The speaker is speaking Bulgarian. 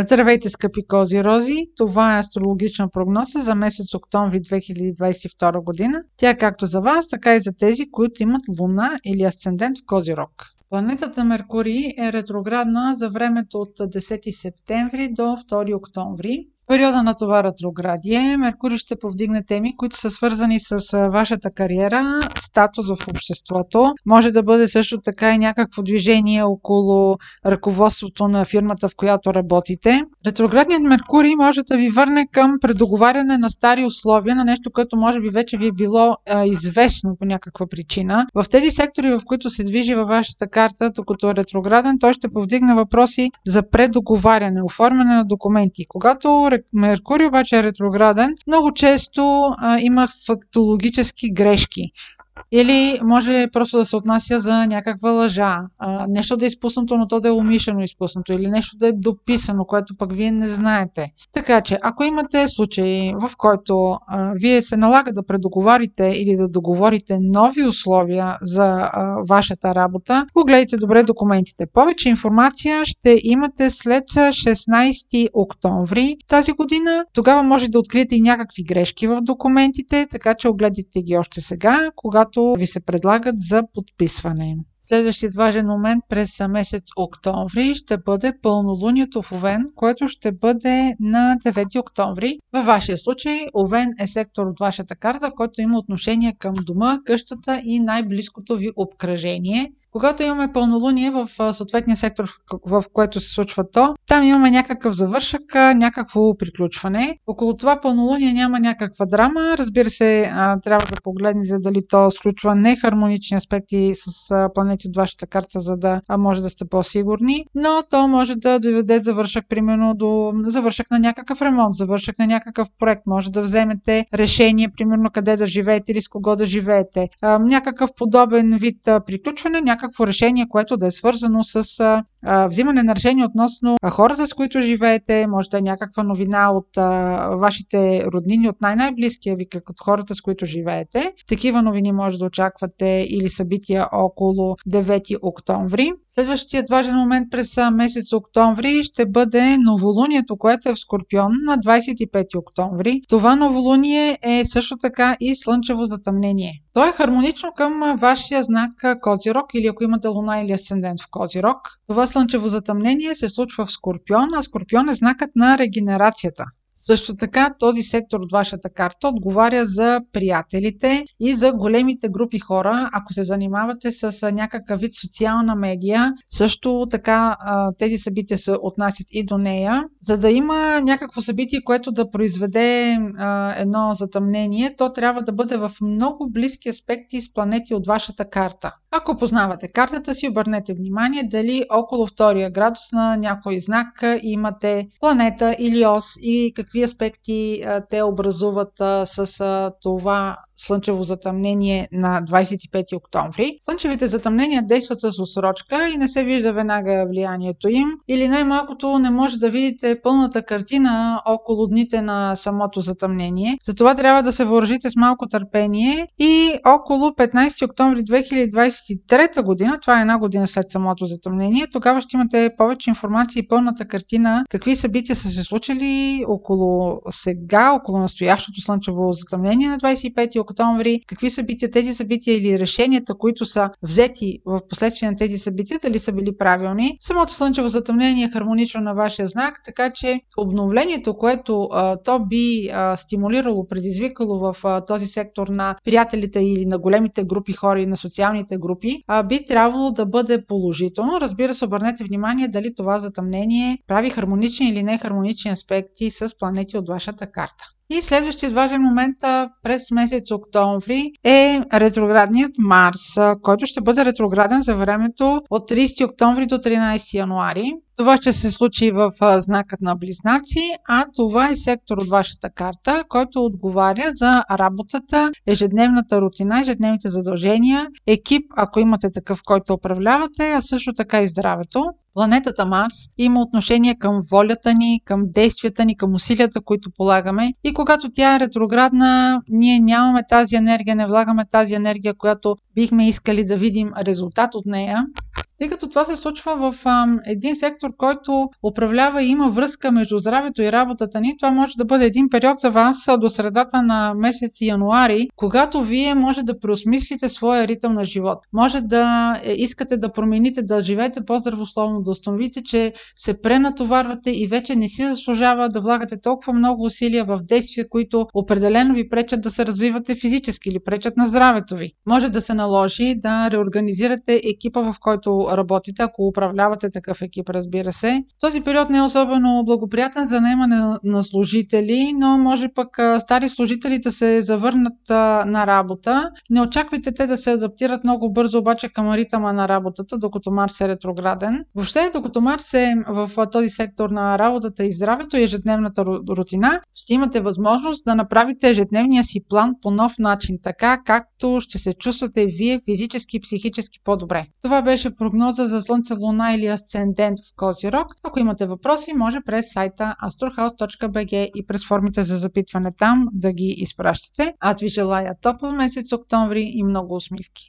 Здравейте, скъпи кози рози! Това е астрологична прогноза за месец октомври 2022 година. Тя е както за вас, така и за тези, които имат луна или асцендент в Козирог. Планетата Меркурий е ретроградна за времето от 10 септември до 2 октомври периода на това ретроградие Меркурий ще повдигне теми, които са свързани с вашата кариера, статус в обществото. Може да бъде също така и някакво движение около ръководството на фирмата, в която работите. Ретроградният Меркурий може да ви върне към предоговаряне на стари условия, на нещо, което може би вече ви е било а, известно по някаква причина. В тези сектори, в които се движи във вашата карта, докато е ретрограден, той ще повдигне въпроси за предоговаряне, оформяне на документи. Когато Меркурий обаче е ретрограден, много често а, има фактологически грешки. Или може просто да се отнася за някаква лъжа, а, нещо да е изпуснато, но то да е умишлено изпуснато, или нещо да е дописано, което пък вие не знаете. Така че, ако имате случаи, в който а, вие се налага да предоговарите или да договорите нови условия за а, вашата работа, погледайте добре документите. Повече информация ще имате след 16 октомври тази година. Тогава може да откриете и някакви грешки в документите, така че огледайте ги още сега, когато които ви се предлагат за подписване. Следващият важен момент през месец октомври ще бъде пълнолунието в Овен, което ще бъде на 9 октомври. Във вашия случай Овен е сектор от вашата карта, който има отношение към дома, къщата и най-близкото ви обкръжение. Когато имаме пълнолуние в съответния сектор, в което се случва то, там имаме някакъв завършък, някакво приключване. Около това пълнолуние няма някаква драма. Разбира се, трябва да погледнете дали то сключва нехармонични аспекти с планети от вашата карта, за да може да сте по-сигурни. Но то може да доведе завършък, примерно до завършък на някакъв ремонт, завършък на някакъв проект. Може да вземете решение, примерно къде да живеете или с кого да живеете. Някакъв подобен вид приключване, някакво решение, което да е свързано с а, взимане на решение относно а, хората, с които живеете, може да е някаква новина от а, вашите роднини, от най-най-близкия ви, като от хората, с които живеете. Такива новини може да очаквате или събития около 9 октомври. Следващият важен момент през месец октомври ще бъде новолунието, което е в Скорпион на 25 октомври. Това новолуние е също така и слънчево затъмнение. То е хармонично към вашия знак Козирог или ако имате луна или асцендент в Козирог. Това слънчево затъмнение се случва в Скорпион, а Скорпион е знакът на регенерацията. Също така този сектор от вашата карта отговаря за приятелите и за големите групи хора. Ако се занимавате с някакъв вид социална медия, също така тези събития се отнасят и до нея. За да има някакво събитие, което да произведе едно затъмнение, то трябва да бъде в много близки аспекти с планети от вашата карта. Ако познавате картата си, обърнете внимание дали около втория градус на някой знак имате планета или ос и какви аспекти те образуват с това слънчево затъмнение на 25 октомври. Слънчевите затъмнения действат с усрочка и не се вижда веднага влиянието им. Или най-малкото не може да видите пълната картина около дните на самото затъмнение. Затова трябва да се въоръжите с малко търпение и около 15 октомври 2023 година, това е една година след самото затъмнение, тогава ще имате повече информация и пълната картина какви събития са се случили около сега, около настоящото слънчево затъмнение на 25 октомври октомври, какви събития, тези събития или решенията, които са взети в последствие на тези събития, дали са били правилни. Самото слънчево затъмнение е хармонично на вашия знак, така че обновлението, което а, то би а, стимулирало, предизвикало в а, този сектор на приятелите или на големите групи хора и на социалните групи, а, би трябвало да бъде положително. Разбира се, обърнете внимание дали това затъмнение прави хармонични или нехармонични аспекти с планети от вашата карта. И следващият важен момент през месец октомври е ретроградният Марс, който ще бъде ретрограден за времето от 30 октомври до 13 януари. Това ще се случи в знакът на Близнаци, а това е сектор от вашата карта, който отговаря за работата, ежедневната рутина, ежедневните задължения, екип, ако имате такъв, който управлявате, а също така и здравето. Планетата Марс има отношение към волята ни, към действията ни, към усилията, които полагаме. И когато тя е ретроградна, ние нямаме тази енергия, не влагаме тази енергия, която бихме искали да видим резултат от нея. Тъй като това се случва в а, един сектор, който управлява и има връзка между здравето и работата ни, това може да бъде един период за вас до средата на месец януари, когато вие може да преосмислите своя ритъм на живот. Може да е, искате да промените, да живеете по-здравословно, да установите, че се пренатоварвате и вече не си заслужава да влагате толкова много усилия в действия, които определено ви пречат да се развивате физически или пречат на здравето ви. Може да се наложи да реорганизирате екипа, в който работите, ако управлявате такъв екип, разбира се. Този период не е особено благоприятен за наемане на служители, но може пък стари служители да се завърнат на работа. Не очаквайте те да се адаптират много бързо обаче към ритъма на работата, докато Марс е ретрограден. Въобще, докато Марс е в този сектор на работата и здравето и ежедневната рутина, ще имате възможност да направите ежедневния си план по нов начин, така както ще се чувствате вие физически и психически по-добре. Това беше прогноза за Слънце, Луна или Асцендент в Козирог. Ако имате въпроси, може през сайта astrohouse.bg и през формите за запитване там да ги изпращате. Аз ви желая топъл месец октомври и много усмивки!